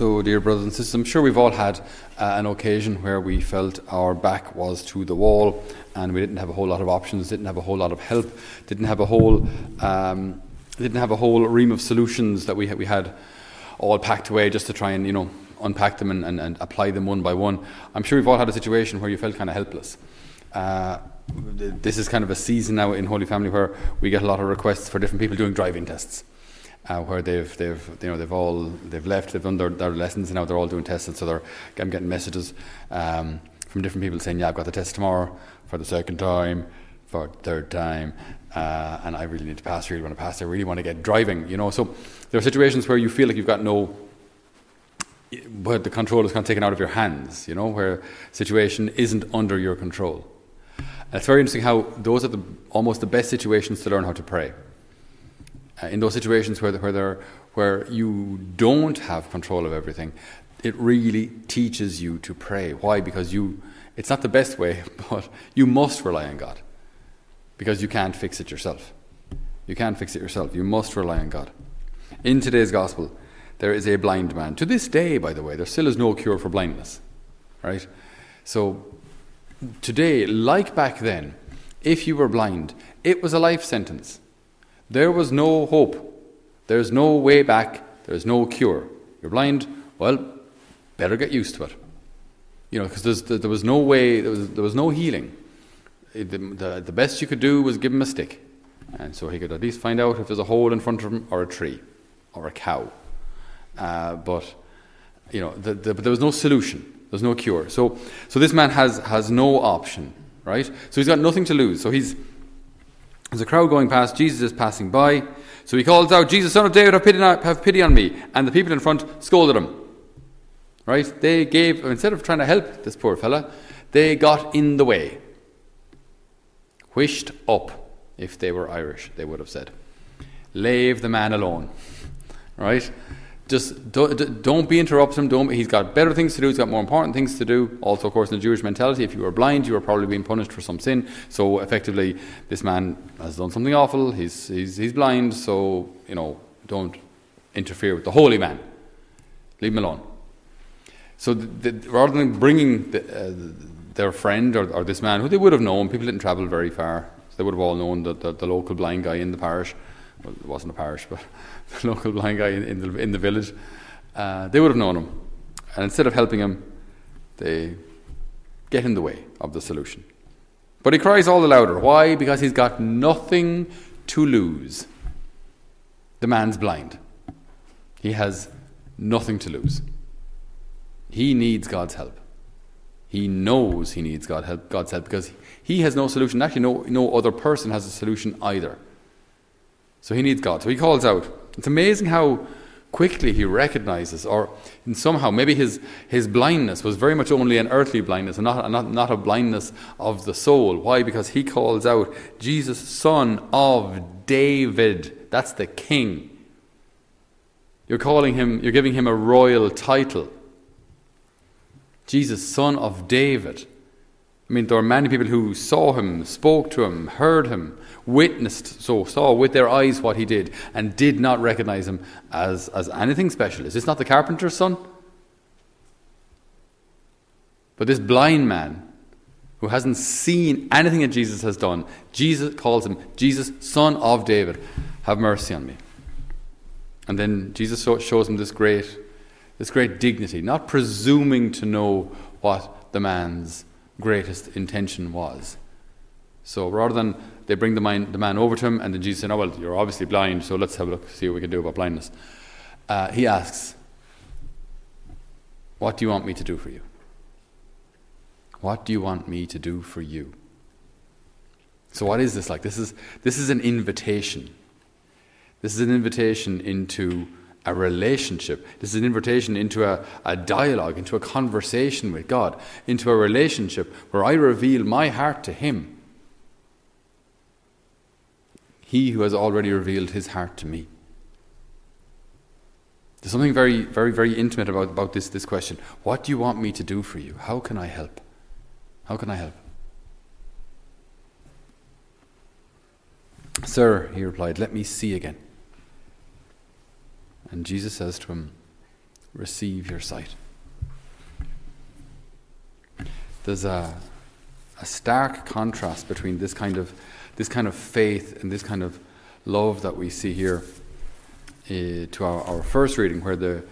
So, dear brothers and sisters, I'm sure we've all had uh, an occasion where we felt our back was to the wall and we didn't have a whole lot of options, didn't have a whole lot of help, didn't have a whole, um, didn't have a whole ream of solutions that we had, we had all packed away just to try and you know unpack them and, and, and apply them one by one. I'm sure we've all had a situation where you felt kind of helpless. Uh, this is kind of a season now in Holy Family where we get a lot of requests for different people doing driving tests uh, where they've they've you know they've all they've left, they've done their, their lessons, and now they're all doing tests, and so they're I'm getting messages um, from different people saying, "Yeah, I've got the test tomorrow for the second time, for the third time, uh, and I really need to pass. Really want to pass. I really want to get driving." You know, so there are situations where you feel like you've got no where the control is kind of taken out of your hands, you know, where situation isn't under your control. And it's very interesting how those are the, almost the best situations to learn how to pray. Uh, in those situations where, where, there, where you don't have control of everything, it really teaches you to pray. Why? Because you, it's not the best way, but you must rely on God. Because you can't fix it yourself. You can't fix it yourself. You must rely on God. In today's gospel, there is a blind man. To this day, by the way, there still is no cure for blindness. Right? So, today, like back then, if you were blind, it was a life sentence. There was no hope. There's no way back. There's no cure. You're blind. Well, better get used to it. You know, because there was no way, there was, there was no healing. The, the, the best you could do was give him a stick. And so he could at least find out if there's a hole in front of him or a tree or a cow. Uh, but, you know, the, the, but there was no solution. There's no cure. So, so this man has, has no option, right? So he's got nothing to lose. So he's, there's a crowd going past, Jesus is passing by. So he calls out, Jesus, son of David, have pity, on, have pity on me. And the people in front scolded him. Right? They gave, instead of trying to help this poor fella, they got in the way. Whished up, if they were Irish, they would have said. Leave the man alone. Right? Just don't, don't be interrupting him. Don't, he's got better things to do. He's got more important things to do. Also, of course, in the Jewish mentality, if you were blind, you were probably being punished for some sin. So, effectively, this man has done something awful. He's, he's, he's blind. So, you know, don't interfere with the holy man. Leave him alone. So, the, the, rather than bringing the, uh, their friend or, or, this man, who they would have known, people didn't travel very far. So they would have all known the, the local blind guy in the parish well, it wasn't a parish, but the local blind guy in, in, the, in the village, uh, they would have known him. And instead of helping him, they get in the way of the solution. But he cries all the louder. Why? Because he's got nothing to lose. The man's blind. He has nothing to lose. He needs God's help. He knows he needs God help, God's help because he has no solution. Actually, no, no other person has a solution either. So he needs God. So he calls out. It's amazing how quickly he recognizes, or somehow, maybe his, his blindness was very much only an earthly blindness and not, not, not a blindness of the soul. Why? Because he calls out, Jesus, son of David. That's the king. You're calling him, you're giving him a royal title. Jesus, son of David. I mean, there were many people who saw him, spoke to him, heard him, witnessed, so saw with their eyes what he did, and did not recognize him as, as anything special. Is this not the carpenter's son? But this blind man who hasn't seen anything that Jesus has done, Jesus calls him, Jesus, son of David, have mercy on me. And then Jesus shows him this great, this great dignity, not presuming to know what the man's greatest intention was. So rather than they bring the man, the man over to him, and then Jesus said, Oh, well, you're obviously blind, so let's have a look, see what we can do about blindness. Uh, he asks, What do you want me to do for you? What do you want me to do for you? So, what is this like? This is, this is an invitation. This is an invitation into a relationship. This is an invitation into a, a dialogue, into a conversation with God, into a relationship where I reveal my heart to Him he who has already revealed his heart to me. There's something very, very, very intimate about, about this, this question. What do you want me to do for you? How can I help? How can I help? Sir, he replied, let me see again. And Jesus says to him, receive your sight. There's a, a stark contrast between this kind of this kind of faith and this kind of love that we see here uh, to our, our first reading, where the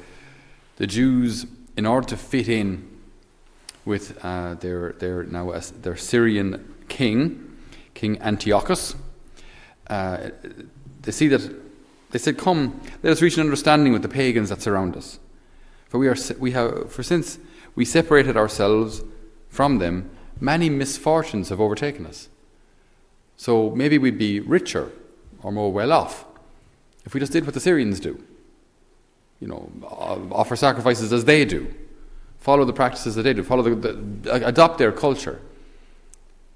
the Jews, in order to fit in with uh, their their now their Syrian king, King Antiochus, uh, they see that they said, "Come, let us reach an understanding with the pagans that surround us, for we are we have for since we separated ourselves from them, many misfortunes have overtaken us. So maybe we'd be richer or more well off if we just did what the Syrians do. You know, offer sacrifices as they do, follow the practices that they do, follow the, the adopt their culture,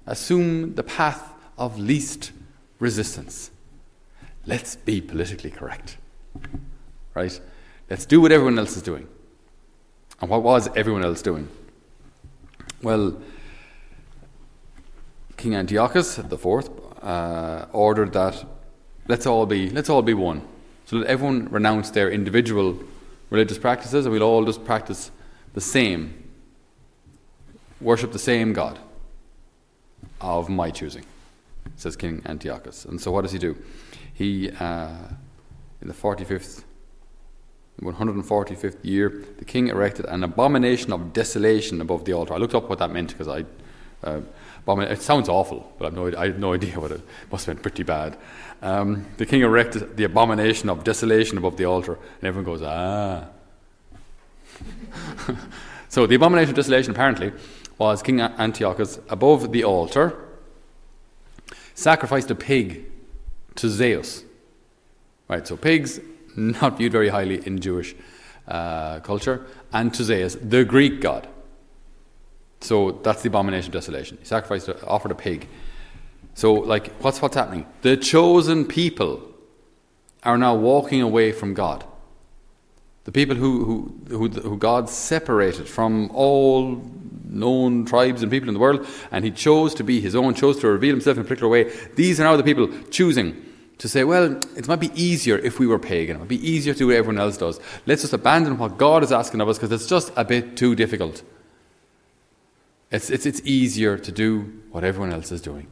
assume the path of least resistance. Let's be politically correct, right? Let's do what everyone else is doing. And what was everyone else doing? Well, King Antiochus the fourth uh, ordered that let's all be let's all be one. So let everyone renounce their individual religious practices, and we'll all just practice the same, worship the same God of my choosing, says King Antiochus. And so, what does he do? He, uh, in the forty fifth 145th year, the king erected an abomination of desolation above the altar. I looked up what that meant because I. Uh, it sounds awful, but I've no, I no idea what it must have been pretty bad. Um, the king erected the abomination of desolation above the altar, and everyone goes, ah. so the abomination of desolation apparently was King Antiochus above the altar sacrificed a pig to Zeus. Right, so pigs not viewed very highly in Jewish uh, culture, and to Zeus, the Greek god. So that's the abomination of desolation. He sacrificed, offered a pig. So, like, what's what's happening? The chosen people are now walking away from God. The people who, who, who, who God separated from all known tribes and people in the world, and He chose to be His own, chose to reveal Himself in a particular way. These are now the people choosing to say, well, it might be easier if we were pagan. It might be easier to do what everyone else does. Let's just abandon what God is asking of us because it's just a bit too difficult. It's, it's, it's easier to do what everyone else is doing.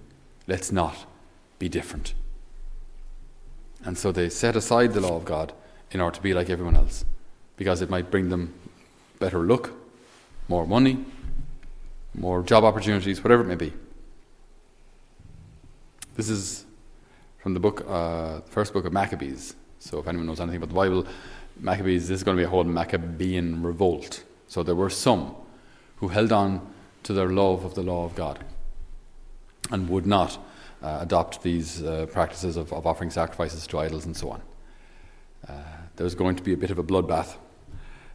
Let's not be different. And so they set aside the law of God in order to be like everyone else because it might bring them better look, more money, more job opportunities, whatever it may be. This is from the book, uh, first book of Maccabees. So if anyone knows anything about the Bible, Maccabees, this is going to be a whole Maccabean revolt. So there were some who held on to their love of the law of God and would not uh, adopt these uh, practices of, of, offering sacrifices to idols and so on. Uh, there's going to be a bit of a bloodbath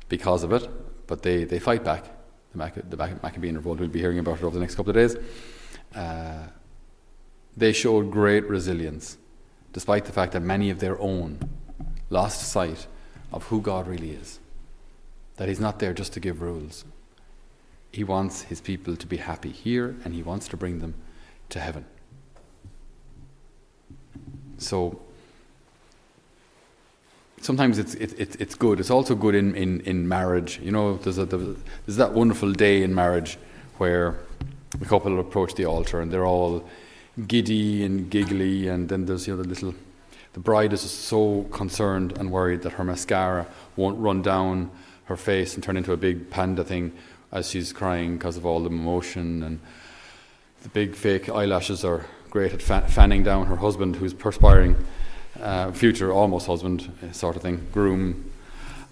because of it, but they, they fight back. The, Mac- the Maccabean revolt, we'll be hearing about it over the next couple of days. Uh, they showed great resilience, despite the fact that many of their own lost sight of who God really is. That He's not there just to give rules. He wants His people to be happy here, and He wants to bring them to heaven. So, sometimes it's, it, it, it's good. It's also good in, in, in marriage. You know, there's, a, there's that wonderful day in marriage where the couple approach the altar and they're all giddy and giggly, and then there's you know the little. The bride is so concerned and worried that her mascara won't run down her face and turn into a big panda thing as she's crying because of all the emotion and the big fake eyelashes are great at fa- fanning down her husband who's perspiring, uh, future almost husband sort of thing, groom,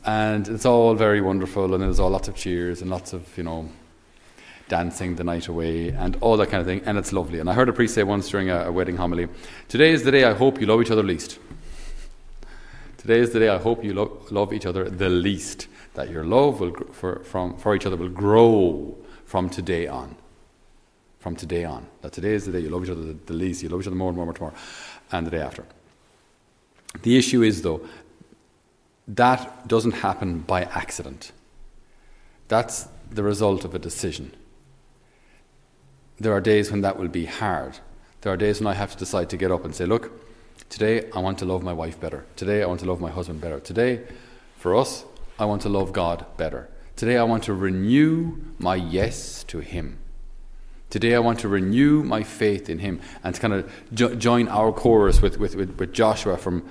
and it's all very wonderful and there's all lots of cheers and lots of you know dancing the night away, and all that kind of thing, and it's lovely. And I heard a priest say once during a, a wedding homily Today is the day I hope you love each other least. Today is the day I hope you lo- love each other the least. That your love will for, from, for each other will grow from today on. From today on. That today is the day you love each other the, the least. You love each other more and more and more tomorrow, and the day after. The issue is, though, that doesn't happen by accident. That's the result of a decision there are days when that will be hard. There are days when I have to decide to get up and say, look, today I want to love my wife better. Today I want to love my husband better. Today, for us, I want to love God better. Today, I want to renew my yes to Him. Today, I want to renew my faith in Him and to kind of jo- join our chorus with, with, with, with, Joshua from,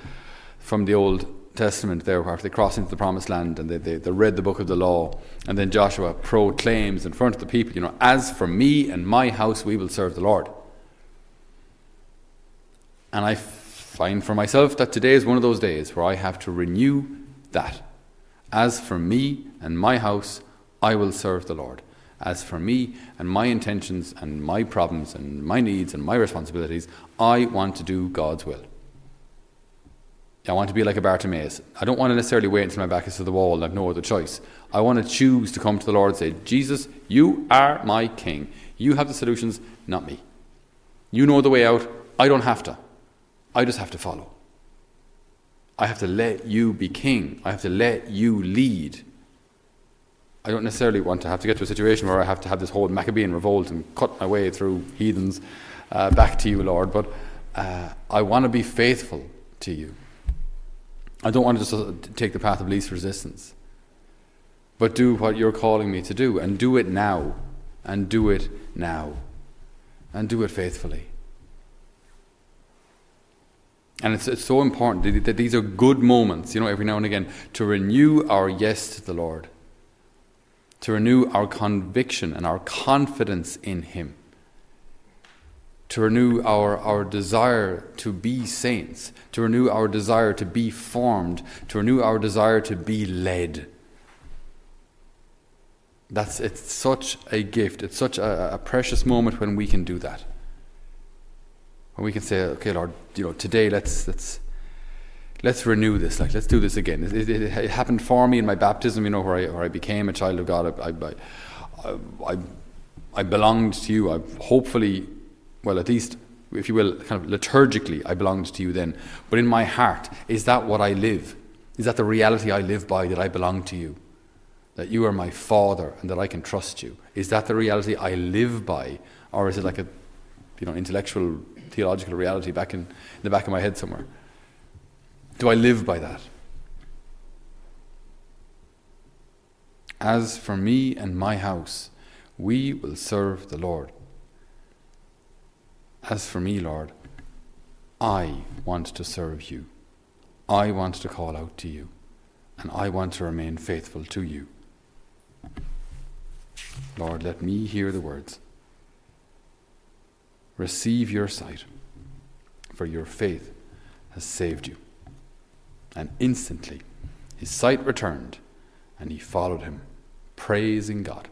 from the Old Testament there, where they cross into the promised land and they, they, they read the book of the law. And then Joshua proclaims in front of the people, you know, as for me and my house, we will serve the Lord. And I find for myself that today is one of those days where I have to renew that. As for me and my house, I will serve the Lord. As for me and my intentions and my problems and my needs and my responsibilities, I want to do God's will. I want to be like a Bartimaeus. I don't want to necessarily wait until my back is to the wall and I've no other choice. I want to choose to come to the Lord and say, Jesus, you are my king. You have the solutions, not me. You know the way out. I don't have to. I just have to follow. I have to let you be king. I have to let you lead. I don't necessarily want to have to get to a situation where I have to have this whole Maccabean revolt and cut my way through heathens uh, back to you, Lord, but uh, I want to be faithful to you. I don't want to just take the path of least resistance, but do what you're calling me to do, and do it now, and do it now, and do it faithfully. And it's, it's so important that these are good moments, you know, every now and again, to renew our yes to the Lord, to renew our conviction and our confidence in Him, to renew our, our desire to be saints, to renew our desire to be formed, to renew our desire to be led. That's, it's such a gift. It's such a, a precious moment when we can do that. And we can say, okay, Lord, you know, today let's let's let's renew this. Like, let's do this again. It, it, it happened for me in my baptism, you know, where I where I became a child of God. I I, I, I belonged to you. I hopefully, well, at least, if you will, kind of liturgically, I belonged to you then. But in my heart, is that what I live? Is that the reality I live by? That I belong to you? That you are my Father and that I can trust you? Is that the reality I live by, or is it like a, you know, intellectual theological reality back in, in the back of my head somewhere. Do I live by that? As for me and my house, we will serve the Lord. As for me, Lord, I want to serve you. I want to call out to you. And I want to remain faithful to you. Lord, let me hear the words Receive your sight, for your faith has saved you. And instantly his sight returned, and he followed him, praising God.